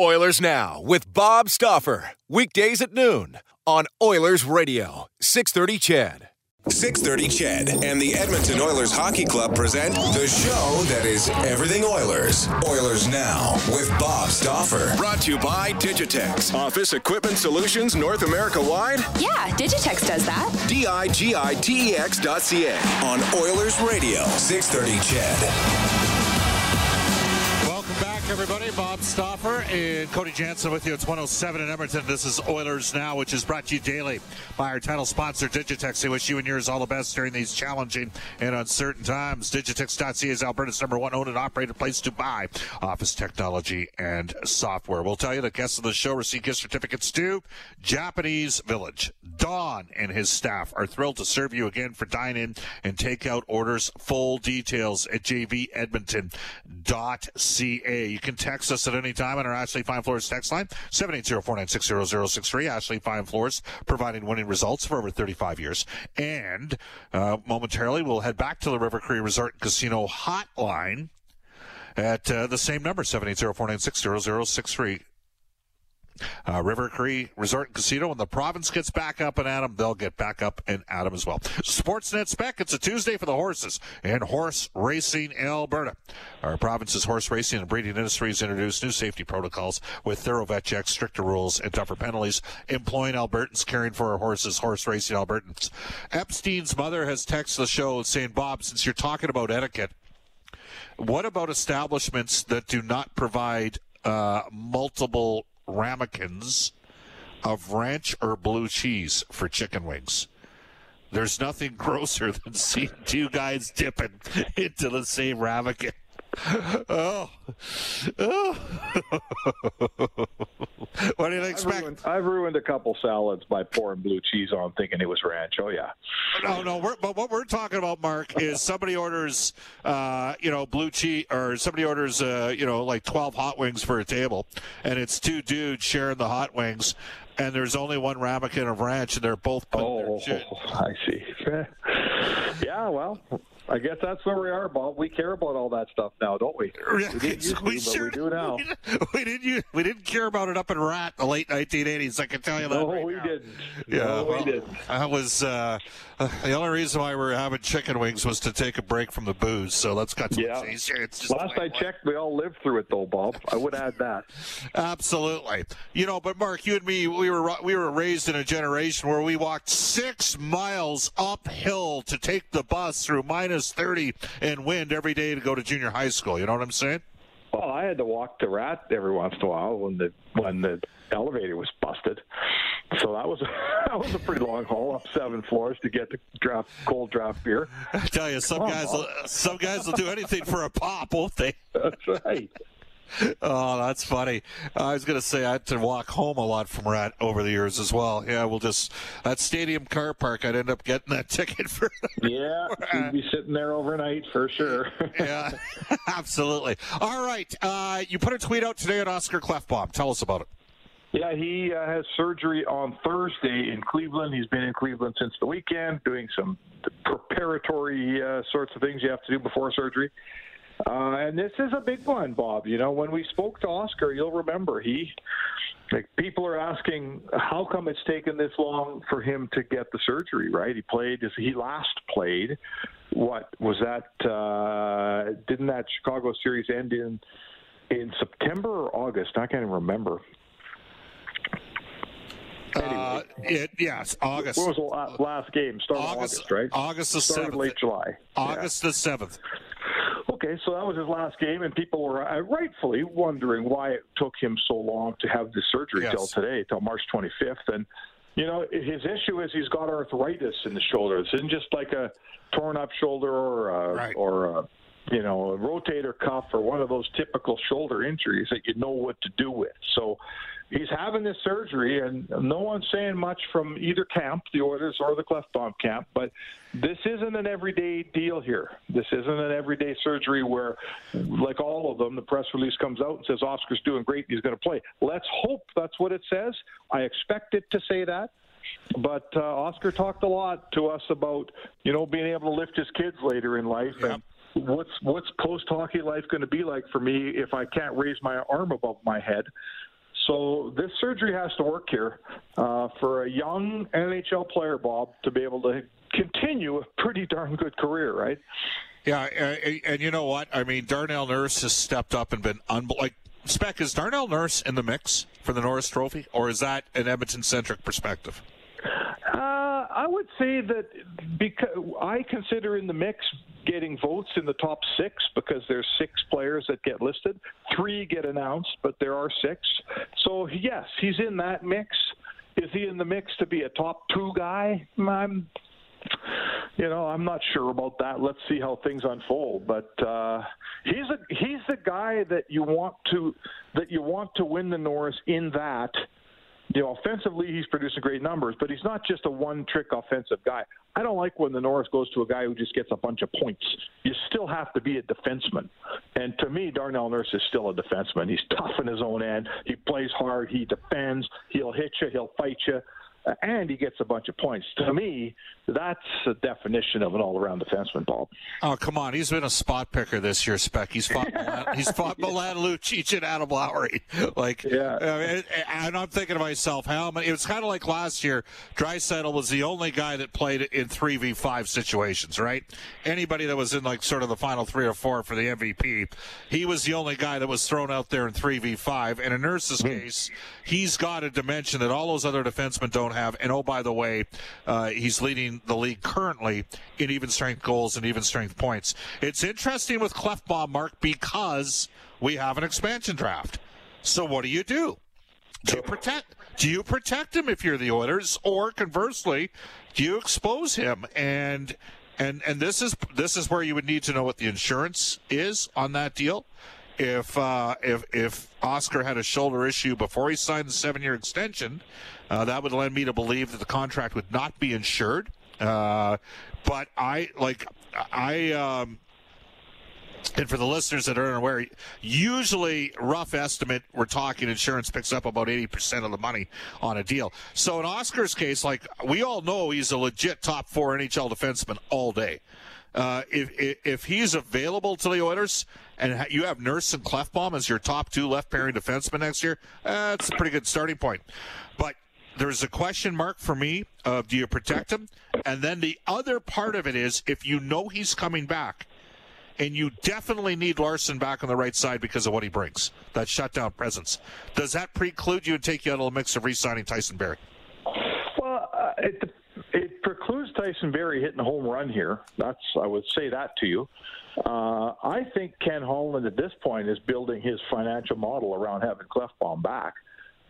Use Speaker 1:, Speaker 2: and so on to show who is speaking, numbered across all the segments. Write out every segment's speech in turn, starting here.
Speaker 1: Oilers Now with Bob Stauffer. Weekdays at noon on Oilers Radio, 630 CHED.
Speaker 2: 630 CHED and the Edmonton Oilers Hockey Club present the show that is everything Oilers. Oilers Now with Bob Stauffer.
Speaker 1: Brought to you by Digitex. Office Equipment Solutions North America wide.
Speaker 3: Yeah, Digitex does that.
Speaker 1: D-I-G-I-T-E-X dot C-A.
Speaker 2: On Oilers Radio, 630 CHED.
Speaker 4: Everybody. Bob Stauffer and Cody Jansen with you. It's 107 in Edmonton. This is Oilers Now, which is brought to you daily by our title sponsor, Digitex. They wish you and yours all the best during these challenging and uncertain times. Digitex.ca is Alberta's number one owned and operated place to buy office technology and software. We'll tell you the guests of the show receive gift certificates to Japanese Village. Don and his staff are thrilled to serve you again for dine in and takeout orders. Full details at jvedmonton.ca. You can text us at any time on our Ashley Fine Floors text line, 780-496-0063. Ashley Fine Floors, providing winning results for over 35 years. And uh, momentarily, we'll head back to the River Cree Resort Casino hotline at uh, the same number, 780-496-0063. Uh, River Cree Resort and Casino. When the province gets back up and them, they'll get back up and them as well. Sportsnet Spec. It's a Tuesday for the horses and horse racing in Alberta. Our province's horse racing and breeding industries introduced new safety protocols with thorough vet checks, stricter rules, and tougher penalties. Employing Albertans caring for our horses, horse racing Albertans. Epstein's mother has texted the show saying, "Bob, since you're talking about etiquette." What about establishments that do not provide uh, multiple ramekins of ranch or blue cheese for chicken wings? There's nothing grosser than seeing two guys dipping into the same ramekin. Oh, oh. what do you
Speaker 5: I've
Speaker 4: expect?
Speaker 5: ruined, I've ruined a couple salads by pouring blue cheese on, thinking it was ranch. Oh yeah,
Speaker 4: No, no. We're, but what we're talking about, Mark, is somebody orders, uh, you know, blue cheese, or somebody orders, uh, you know, like twelve hot wings for a table, and it's two dudes sharing the hot wings, and there's only one ramekin of ranch, and they're both
Speaker 5: oh,
Speaker 4: their shit.
Speaker 5: I see. yeah, well, I guess that's where we are, Bob. We care about all that stuff now, don't we? We didn't used to,
Speaker 4: we
Speaker 5: but
Speaker 4: sure
Speaker 5: we do now.
Speaker 4: We didn't. u- We didn't care about it up in Rat in the late 1980s. I can tell you that.
Speaker 5: No,
Speaker 4: right
Speaker 5: we
Speaker 4: now.
Speaker 5: didn't.
Speaker 4: Yeah,
Speaker 5: no,
Speaker 4: well,
Speaker 5: we didn't.
Speaker 4: I was uh, uh, the only reason why we were having chicken wings was to take a break from the booze. So let's cut to
Speaker 5: Yeah.
Speaker 4: the chase here. It's just
Speaker 5: Last I checked, we all lived through it, though, Bob. I would add that.
Speaker 4: Absolutely. You know, but Mark, you and me, we were we were raised in a generation where we walked six miles uphill to take the bus through minus thirty and wind every day to go to junior high school. You know what I'm saying?
Speaker 5: Well, I had to walk to Rat every once in a while when the when the elevator was busted. So that was that was a pretty long haul up seven floors to get the draft cold draft beer.
Speaker 4: I tell you, some
Speaker 5: Come
Speaker 4: guys,
Speaker 5: on.
Speaker 4: will, some guys will do anything for a pop, won't they?
Speaker 5: That's right.
Speaker 4: Oh, that's funny. I was going to say I had to walk home a lot from Rat over the years as well. Yeah, we'll just that stadium car park. I'd end up getting that ticket for.
Speaker 5: Yeah, you'd be sitting there overnight for sure.
Speaker 4: yeah, absolutely. All right, uh, you put a tweet out today on Oscar Klefbom. Tell us about it.
Speaker 5: Yeah, he uh, has surgery on Thursday in Cleveland. He's been in Cleveland since the weekend, doing some preparatory uh, sorts of things you have to do before surgery. Uh, and this is a big one, Bob. You know, when we spoke to Oscar, you'll remember he, like, people are asking how come it's taken this long for him to get the surgery. Right? He played. He last played. What was that? Uh, didn't that Chicago series end in in September or August? I can't even remember.
Speaker 4: Uh, it, yes, August.
Speaker 5: What was the last game? Started August, August right?
Speaker 4: August the 7th.
Speaker 5: late July.
Speaker 4: August
Speaker 5: yeah.
Speaker 4: the 7th.
Speaker 5: Okay, so that was his last game, and people were uh, rightfully wondering why it took him so long to have the surgery
Speaker 4: yes.
Speaker 5: till today, till March 25th. And, you know, his issue is he's got arthritis in the shoulder. It's isn't just like a torn up shoulder or a,
Speaker 4: right.
Speaker 5: or a, you know, a rotator cuff or one of those typical shoulder injuries that you know what to do with. So he's having this surgery, and no one's saying much from either camp, the Oilers or the Klefbom camp. But this isn't an everyday deal here. This isn't an everyday surgery where, like all of them, the press release comes out and says Oscar's doing great, he's going to play. Let's hope that's what it says. I expect it to say that. But uh, Oscar talked a lot to us about, you know, being able to lift his kids later in life. And, what's what's post hockey life going to be like for me if I can't raise my arm above my head? So this surgery has to work here uh, for a young NHL player, Bob, to be able to continue a pretty darn good career, right?
Speaker 4: Yeah, and, and you know what? I mean, Darnell Nurse has stepped up and been unbelievable. Like, Spec, is Darnell Nurse in the mix for the Norris Trophy, or is that an Edmonton-centric perspective?
Speaker 5: Uh, I would say that because I consider in the mix getting votes in the top six because there's six players that get listed. Three get announced, but there are six. So yes, he's in that mix. Is he in the mix to be a top two guy? I'm, you know, I'm not sure about that. Let's see how things unfold. But uh, he's a he's the guy that you want to that you want to win the Norris in that you know, offensively, he's producing great numbers, but he's not just a one trick offensive guy. I don't like when the Norris goes to a guy who just gets a bunch of points. You still have to be a defenseman. And to me, Darnell Nurse is still a defenseman. He's tough in his own end. He plays hard. He defends. He'll hit you. He'll fight you. And he gets a bunch of points. To me, that's a definition of an all-around defenseman, Bob.
Speaker 4: Oh, come on. He's been a spot picker this year, Spec. He's fought Milan, he's fought Milan Lucic and Adam Lowry. Like,
Speaker 5: yeah.
Speaker 4: And I'm thinking to myself, how many? It was kind of like last year. Draisaitl was the only guy that played in three v five situations, right? Anybody that was in like sort of the final three or four for the MVP, he was the only guy that was thrown out there in three v five. And in Nurse's
Speaker 5: Hmm.
Speaker 4: case, he's got a dimension that all those other defensemen don't have. And oh, by the way, uh, he's leading the league currently in even strength goals and even strength points. It's interesting with Klefbom, Mark, because we have an expansion draft. So what do you do? Do you protect? Do you protect him if you're the Oilers, or conversely, do you expose him? And and and this is this is where you would need to know what the insurance is on that deal. If uh, if if Oscar had a shoulder issue before he signed the seven year extension, uh, that would lend me to believe that the contract would not be insured. Uh, but I like I. Um, and for the listeners that are unaware, usually rough estimate, we're talking insurance picks up about 80% of the money on a deal. So in Oscar's case, like we all know he's a legit top four NHL defenseman all day. Uh, if, if, if he's available to the Oilers and you have Nurse and Klefbom as your top two left pairing defensemen next year, that's a pretty good starting point. But there's a question mark for me of do you protect him? And then the other part of it is if you know he's coming back, and you definitely need Larsson back on the right side because of what he brings, that shutdown presence. Does that preclude you and take you out of the mix of re-signing Tyson Barrie?
Speaker 5: Well, uh, it precludes Tyson Barrie hitting a home run here. That's I would say that to you. Uh, I think Ken Holland at this point is building his financial model around having Klefbom back.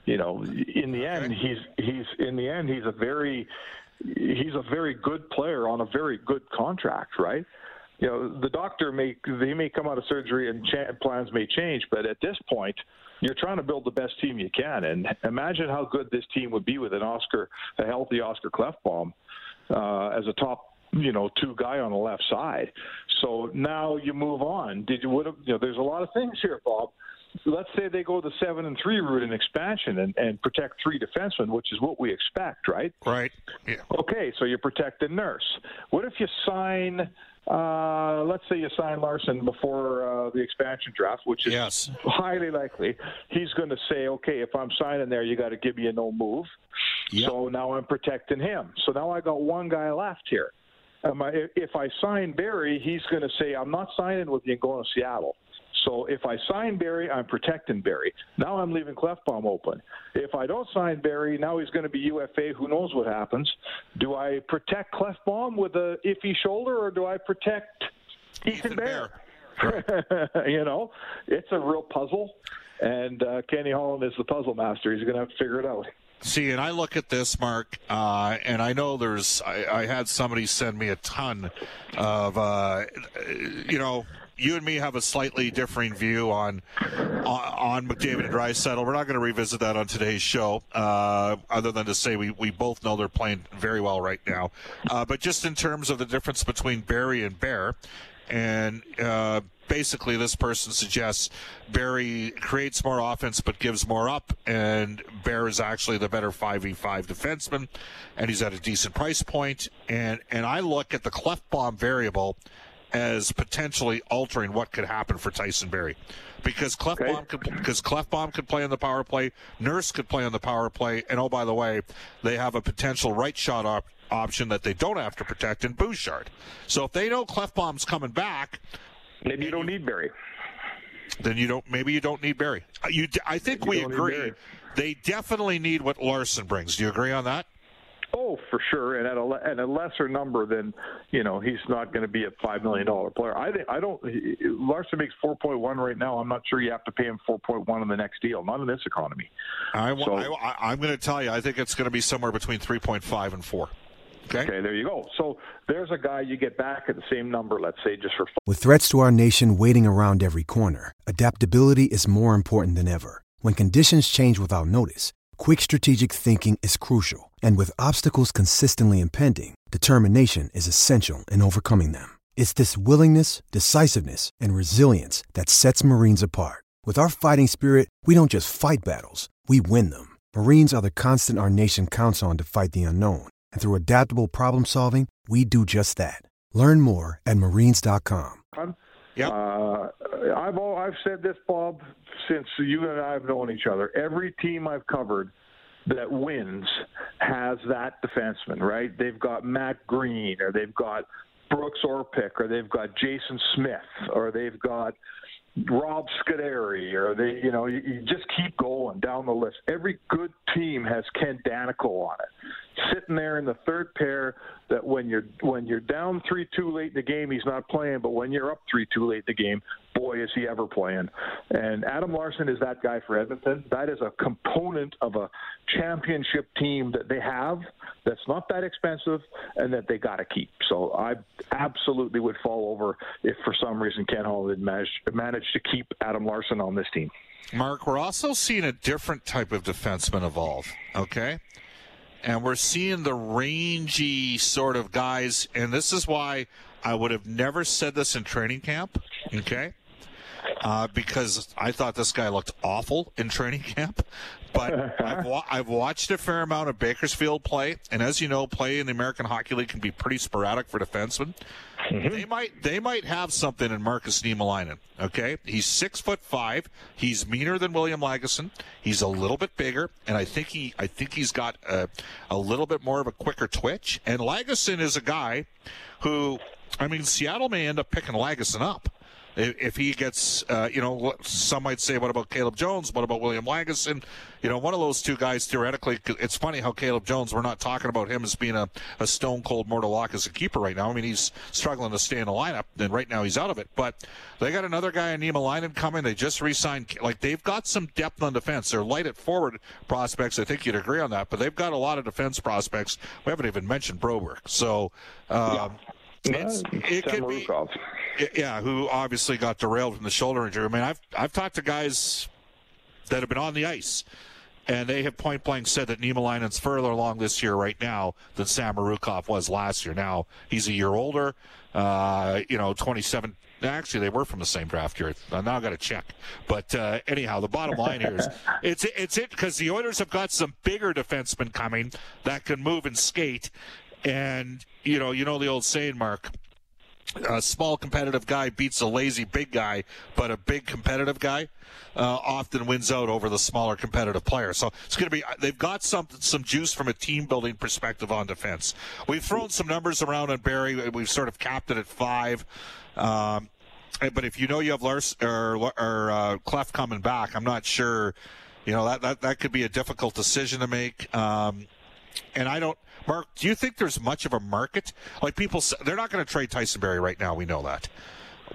Speaker 5: You know, in the end, he's he's in the end he's a very he's a very good player on a very good contract, right? you know, the doctor may they may come out of surgery and cha- plans may change, but at this point, you're trying to build the best team you can. And imagine how good this team would be with an Oscar, a healthy Oscar Klefbom, uh, as a top, you know, two guy on the left side. So now you move on. Did you would have, you know, there's a lot of things here, Bob. Let's say they go the seven and three route in expansion and, and protect three defensemen, which is what we expect, right?
Speaker 4: Right. Yeah.
Speaker 5: Okay, so you protect the nurse. What if you sign uh, let's say you sign Larsson before uh, the expansion draft, which is
Speaker 4: Yes.
Speaker 5: highly likely, he's going to say, okay, if I'm signing there, you got to give me a no move.
Speaker 4: Yep.
Speaker 5: So now I'm protecting him. So now I got one guy left here. Um, I- if I sign Barrie, he's going to say, I'm not signing with you and going to Seattle. So if I sign Barrie, I'm protecting Barrie. Now I'm leaving Klefbom open. If I don't sign Barrie, now he's going to be UFA. Who knows what happens? Do I protect Klefbom with a iffy shoulder, or do I protect Ethan,
Speaker 4: Ethan
Speaker 5: Bear? you know, it's a real puzzle, and uh, Kenny Holland is the puzzle master. He's going to have to figure it out.
Speaker 4: See, and I look at this, Mark, uh, and I know there's. I, I had somebody send me a ton of, uh, you know, you and me have a slightly differing view on on, on McDavid and Draisaitl. We're not going to revisit that on today's show, uh, other than to say we, we both know they're playing very well right now. Uh, but just in terms of the difference between Barrie and Bear, and uh, basically this person suggests Barrie creates more offense but gives more up, and Bear is actually the better 5v5 defenseman, and he's at a decent price point. And and I look at the Klefbom variable as potentially altering what could happen for Tyson Barrie. Because Klefbom could because Klefbom could play on the power play, Nurse could play on the power play, and oh by the way, they have a potential right shot op- option that they don't have to protect in Bouchard. So if they know Klefbom's coming back,
Speaker 5: Maybe you don't need Barrie.
Speaker 4: then you don't. Maybe you don't need Barrie. Uh, You, I think
Speaker 5: You
Speaker 4: we agree. They definitely need what Larsson brings. Do you agree on that?
Speaker 5: Oh, for sure, and at a at a lesser number than you know, he's not going to be a five million dollar player. I think I don't. Larsson makes four point one right now. I'm not sure you have to pay him four point one in the next deal. Not in this economy.
Speaker 4: I,
Speaker 5: So-
Speaker 4: I, I, am going to tell you. I think it's going to be somewhere between 3.5 and four. Okay.
Speaker 5: Okay, there you go. So there's a guy you get back at the same number. Let's say just for
Speaker 6: With threats to our nation waiting around every corner, adaptability is more important than ever. When conditions change without notice, quick strategic thinking is crucial. And with obstacles consistently impending, determination is essential in overcoming them. It's this willingness, decisiveness, and resilience that sets Marines apart. With our fighting spirit, we don't just fight battles, we win them. Marines are the constant our nation counts on to fight the unknown. And through adaptable problem solving, we do just that. Learn more at marines.com.
Speaker 5: fun.
Speaker 4: Yep.
Speaker 5: Uh, I've all, I've said this, Bob, since you and I have known each other. Every team I've covered that wins has that defenseman, right? They've got Matt Greene, or they've got Brooks Orpik, or they've got Jason Smith, or they've got Rob Scuderi, or they, you know, you, you just keep going down the list. Every good team has Ken Daneyko on it, sitting there in the third pair. That when you're when you're down three two late in the game, he's not playing, but when you're up three two late in the game, boy is he ever playing. And Adam Larsson is that guy for Edmonton. That is a component of a championship team that they have that's not that expensive and that they got to keep. So I absolutely would fall over if for some reason Ken Holland managed managed to keep Adam Larsson on this team.
Speaker 4: Mark, we're also seeing a different type of defenseman evolve, okay? And we're seeing the rangy sort of guys, and this is why I would have never said this in training camp, okay? Uh, because I thought this guy looked awful in training camp. But I've, wa- I've watched a fair amount of Bakersfield play, and as you know, play in the American Hockey League can be pretty sporadic for defensemen. They might they might have something in Marcus Niemelainen. Okay, he's six foot five. He's meaner than William Lagesson. He's a little bit bigger, and I think he I think he's got a, a little bit more of a quicker twitch. And Lagesson is a guy who, I mean, Seattle may end up picking Lagesson up. If he gets, uh, you know, what- some might say, what about Caleb Jones? What about William Lagesson? You know, one of those two guys theoretically. It's funny how Caleb Jones. We're not talking about him as being a, a stone cold mortal lock as a keeper right now. I mean, he's struggling to stay in the lineup, and right now he's out of it. But they got another guy, Niemelainen, coming. They just re-signed. Like they've got some depth on defense. They're light at forward prospects. I think you'd agree on that. But they've got a lot of defense prospects. We haven't even mentioned Broberg. So. Um, it's, it could be,
Speaker 5: Samorukov.
Speaker 4: Yeah, who obviously got derailed from the shoulder injury. I mean, I've I've talked to guys that have been on the ice, and they have point blank said that Niemelainen's further along this year right now than Samorukov was last year. Now he's a year older, uh, you know, 27. Actually, they were from the same draft year. Now I got to check. But uh, anyhow, the bottom line here is it's it's it because the Oilers have got some bigger defensemen coming that can move and skate, and you know you know the old saying, Mark a small competitive guy beats a lazy big guy, but a big competitive guy uh, often wins out over the smaller competitive player. So it's going to be they've got some some juice from a team building perspective on defense. We've thrown some numbers around on Barrie. We've sort of capped it at five. Um, but if you know you have Lars or, or uh, Clef coming back, I'm not sure. You know that that that could be a difficult decision to make. Um, and I don't. Mark, do you think there's much of a market? Like people, they're not going to trade Tyson Barrie right now. We know that.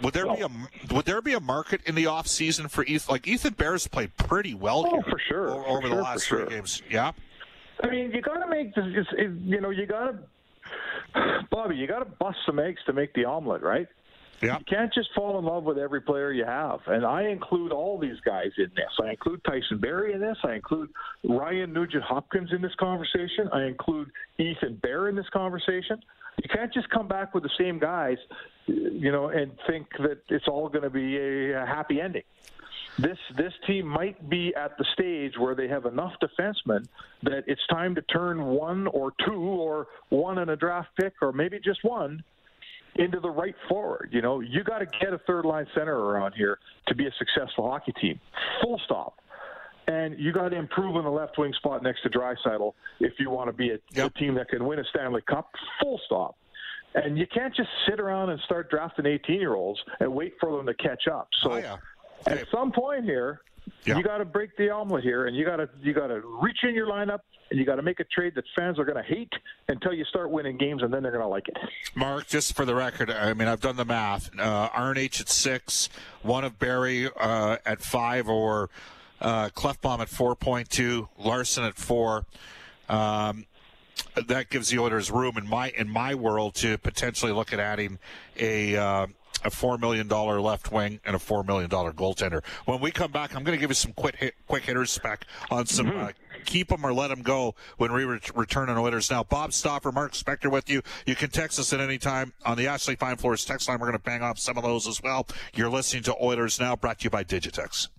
Speaker 4: Would there be a would there be a market in the off season for Ethan? Like Ethan Bears played pretty well
Speaker 5: oh,
Speaker 4: here
Speaker 5: for sure
Speaker 4: over, over
Speaker 5: for
Speaker 4: the
Speaker 5: sure,
Speaker 4: last
Speaker 5: three
Speaker 4: sure. games. Yeah.
Speaker 5: I mean, you got to make this. You know, you got to, Bobby. You got to bust some eggs to make the omelet, right?
Speaker 4: Yeah.
Speaker 5: You can't just fall in love with every player you have. And I include all these guys in this. I include Tyson Barrie in this. I include Ryan Nugent Hopkins in this conversation. I include Ethan Bear in this conversation. You can't just come back with the same guys, you know, and think that it's all going to be a, a happy ending. This this team might be at the stage where they have enough defensemen that it's time to turn one or two or one in a draft pick or maybe just one into the right forward. You know, you got to get a third line center around here to be a successful hockey team. Full stop. And you got to improve on the left wing spot next to Draisaitl if you want to be a,
Speaker 4: yep.
Speaker 5: a team that can win a Stanley Cup. Full stop. And you can't just sit around and start drafting 18 year olds and wait for them to catch up. So
Speaker 4: oh, yeah.
Speaker 5: at some point here,
Speaker 4: yeah.
Speaker 5: you got to break the omelet here, and you got to you got to reach in your lineup, and you got to make a trade that fans are going to hate until you start winning games, and then they're going to like it.
Speaker 4: Mark, just for the record, I mean I've done the math. Uh, RNH at six, one of Barrie uh, at five, or uh, Klefbom at four point two, Larsson at four. Um, that gives the Oilers room in my in my world to potentially look at adding a uh, a four million dollar left wing and a four million dollar goaltender. When we come back, I'm going to give you some quick hit, quick hitters spec on some.
Speaker 5: Mm-hmm.
Speaker 4: Uh, keep them or let them go when we re- return on Oilers. Now, Bob Stauffer, Mark Spector with you. You can text us at any time on the Ashley Fine Floors text line. We're going to bang off some of those as well. You're listening to Oilers Now, brought to you by Digitex.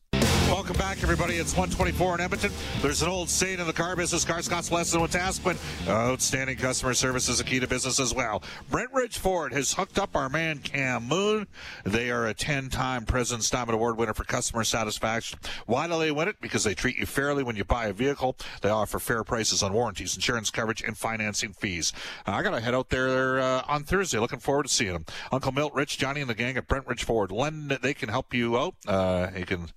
Speaker 4: Welcome back, everybody. It's 124 in Edmonton. There's an old saying in the car business, cars cost less than what task, but outstanding customer service is a key to business as well. Brent Ridge Ford has hooked up our man Cam Moon. They are a 10-time President's Diamond Award winner for customer satisfaction. Why do they win it? Because they treat you fairly when you buy a vehicle. They offer fair prices on warranties, insurance coverage, and financing fees. Uh, I got to head out there uh, on Thursday. Looking forward to seeing them. Uncle Milt, Rich, Johnny, and the gang at Brent Ridge Ford. Lend, they can help you out. Uh, you can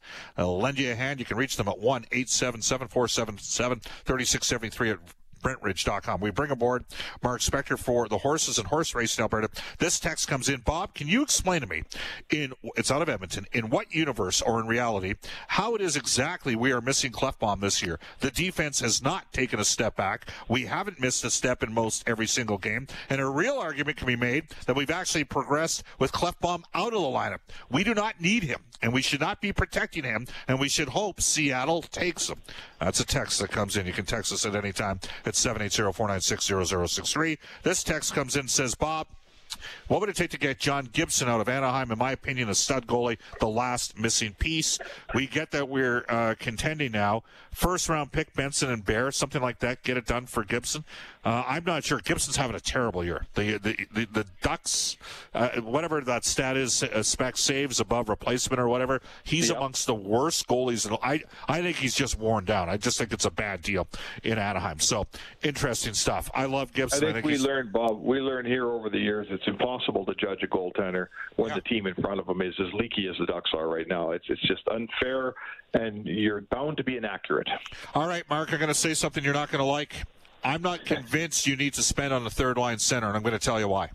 Speaker 4: lend you a hand. You can reach them at 1 877 477 3673 at BrentRidge.com. We bring aboard Mark Spector for the horses and horse race in Alberta. This text comes in. Bob, can you explain to me, in it's out of Edmonton, in what universe or in reality, how it is exactly we are missing Klefbom this year? The defense has not taken a step back. We haven't missed a step in most every single game. And a real argument can be made that we've actually progressed with Klefbom out of the lineup. We do not need him, and we should not be protecting him, and we should hope Seattle takes him. That's a text that comes in. You can text us at any time at 780-496-0063. This text comes in says, Bob, what would it take to get John Gibson out of Anaheim? In my opinion, a stud goalie, the last missing piece. We get that we're uh, contending now. First round pick Benson and Bear, something like that. Get it done for Gibson. Uh, I'm not sure. Gibson's having a terrible year. The the the, the Ducks, uh, whatever that stat is, uh, spec saves above replacement or whatever. He's yep. amongst the worst goalies. And I I think he's just worn down. I just think it's a bad deal in Anaheim. So interesting stuff. I love Gibson.
Speaker 5: I think,
Speaker 4: I think
Speaker 5: we learned, Bob. We learned here over the years it's impossible to judge a goaltender when yeah. the team in front of them is as leaky as the Ducks are right now. It's it's just unfair, and you're bound to be inaccurate.
Speaker 4: All right, Mark. I'm going to say something you're not going to like. I'm not convinced you need to spend on the third line center, and I'm going to tell you why.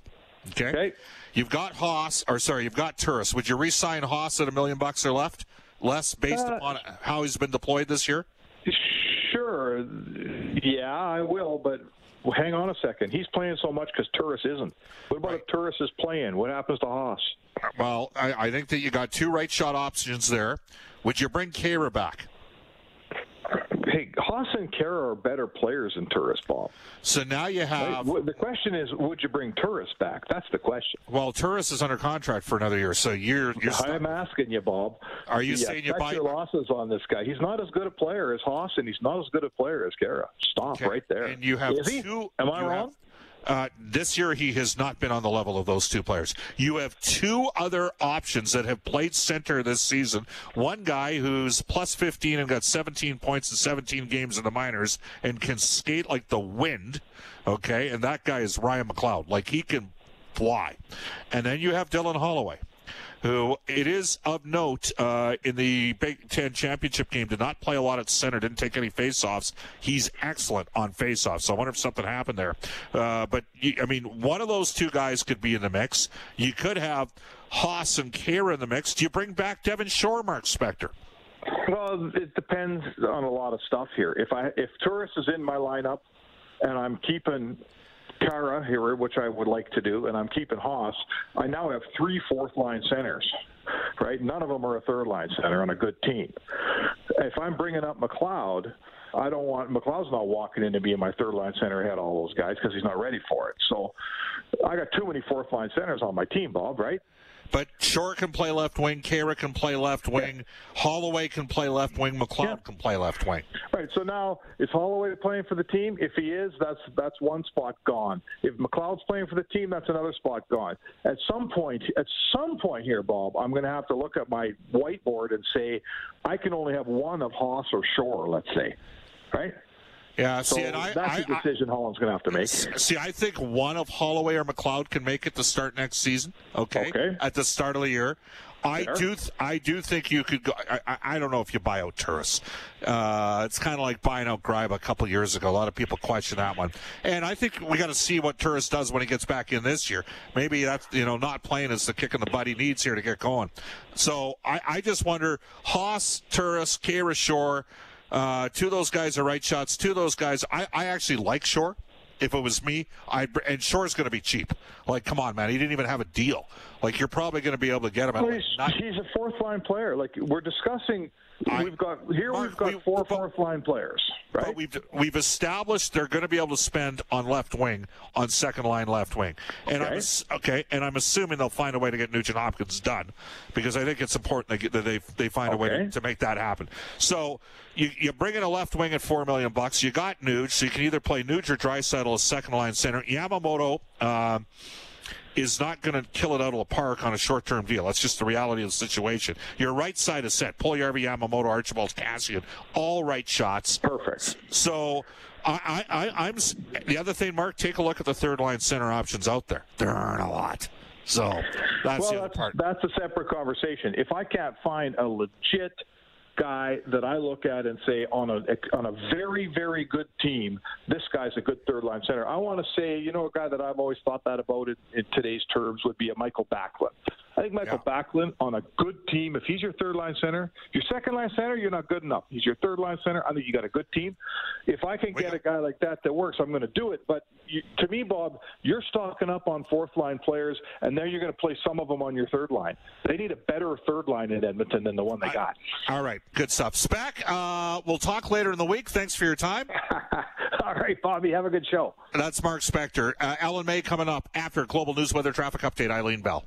Speaker 4: Okay.
Speaker 5: okay.
Speaker 4: You've got Haas, or sorry, you've got Turris. Would you re-sign Haas at a million bucks or left, less based
Speaker 5: uh,
Speaker 4: upon how he's been deployed this year?
Speaker 5: Sure. Yeah, I will, but hang on a second. He's playing so much because Turris isn't. What about right. if Turris is playing? What happens to Haas?
Speaker 4: Well, I, I, think that you got two right shot options there. Would you bring Khaira back?
Speaker 5: Hey, Haas and Khaira are better players than Turris, Bob.
Speaker 4: So now you have.
Speaker 5: The question is, would you bring Turris back? That's the question.
Speaker 4: Well, Turris is under contract for another year, so you're. you're
Speaker 5: I'm asking you, Bob.
Speaker 4: Are you
Speaker 5: yeah,
Speaker 4: saying you buy
Speaker 5: your losses on this guy? He's not as good a player as Haas, and he's not as good a player as Khaira. Stop
Speaker 4: okay.
Speaker 5: right there.
Speaker 4: And you have
Speaker 5: is
Speaker 4: two.
Speaker 5: He? Am I wrong?
Speaker 4: Uh, this year, he has not been on the level of those two players. You have two other options that have played center this season. One guy who's plus 15 and got 17 points in 17 games in the minors and can skate like the wind. Okay, and that guy is Ryan McLeod. Like he can fly. And then you have Dylan Holloway who it is of note uh, in the Big Ten championship game did not play a lot at center, didn't take any faceoffs. He's excellent on faceoffs. So I wonder if something happened there. Uh, but I mean, one of those two guys could be in the mix. You could have Haas and Khaira in the mix. Do you bring back Devin Shore, Mark Spector?
Speaker 5: Well, it depends on a lot of stuff here. If I if Turris is in my lineup and I'm keeping Khaira here, which I would like to do, and I'm keeping Haas. I now have three fourth line centers, right? None of them are a third line center on a good team. If I'm bringing up McLeod, I don't want McLeod's not walking in to be my third line center ahead of all those guys because he's not ready for it. So I got too many fourth line centers on my team, Bob. Right?
Speaker 4: But Shore can play left wing, Khaira can play left wing, yeah. Holloway can play left wing, McLeod yeah. can play left wing.
Speaker 5: Right. So now is Holloway playing for the team? If he is, that's that's one spot gone. If McLeod's playing for the team, that's another spot gone. At some point, at some point here, Bob, I'm going to have to look at my whiteboard and say I can only have one of Haas or Shore. Let's say, right?
Speaker 4: Yeah,
Speaker 5: so
Speaker 4: see, and
Speaker 5: I, that's
Speaker 4: a
Speaker 5: decision I, Holland's going to have to make.
Speaker 4: See, I think one of Holloway or McLeod can make it to start next season. Okay,
Speaker 5: okay.
Speaker 4: at the start of the year. I do, th- I do think you could go. I, I don't know if you buy out Turris. Uh, it's kind of like buying out Gryba a couple years ago. A lot of people question that one, and I think we got to see what Turris does when he gets back in this year. Maybe that's you know not playing is the kick in the butt he needs here to get going. So I, I just wonder Haas, Turris, Shore. Uh, two of those guys are right shots. Two of those guys, I, I actually like Shore. If it was me, I and Shore's going to be cheap. Like, come on, man, he didn't even have a deal. Like, you're probably going to be able to get him.
Speaker 5: Well, he's, not, he's a fourth line player. Like, we're discussing. I, we've got here. Mark, we've got we, four but, fourth line players, right?
Speaker 4: But we've we've established they're going to be able to spend on left wing, on second line left wing, and okay. I'm okay, and I'm assuming they'll find a way to get Nugent Hopkins done, because I think it's important that they they find okay. a way to, to make that happen. So you, you bring in a left wing at four million bucks. You got Nuge, so you can either play Nuge or Draisaitl as second line center. Yamamoto. Uh, is not going to kill it out of the park on a short-term deal. That's just the reality of the situation. Your right side is set. Puljujarvi, Yamamoto, Archibald, Kassian, all right shots.
Speaker 5: Perfect.
Speaker 4: So I, I, I'm the other thing, Mark. Take a look at the third line center options out there. There aren't a lot. So that's
Speaker 5: well,
Speaker 4: the
Speaker 5: that's,
Speaker 4: part.
Speaker 5: That's a separate conversation. If I can't find a legit guy that I look at and say on a on a very very good team, this guy's a good third line center. I want to say, you know, a guy that I've always thought that about in, in today's terms would be a Michael Backlund. I think Michael yeah. Backlund on a good team, if he's your third line center, your second line center, you're not good enough. He's your third line center. I think you got a good team. If I can get a guy like that that works, I'm going to do it. But you, to me, Bob, you're stocking up on fourth line players, and then you're going to play some of them on your third line. They need a better third line in Edmonton than the one they got.
Speaker 4: All right, good stuff. Spec, uh, we'll talk later in the week. Thanks for your time.
Speaker 5: All right, Bobby, have a good show.
Speaker 4: That's Mark Spector. Uh, Ellen May coming up after Global News Weather Traffic Update. Eileen Bell.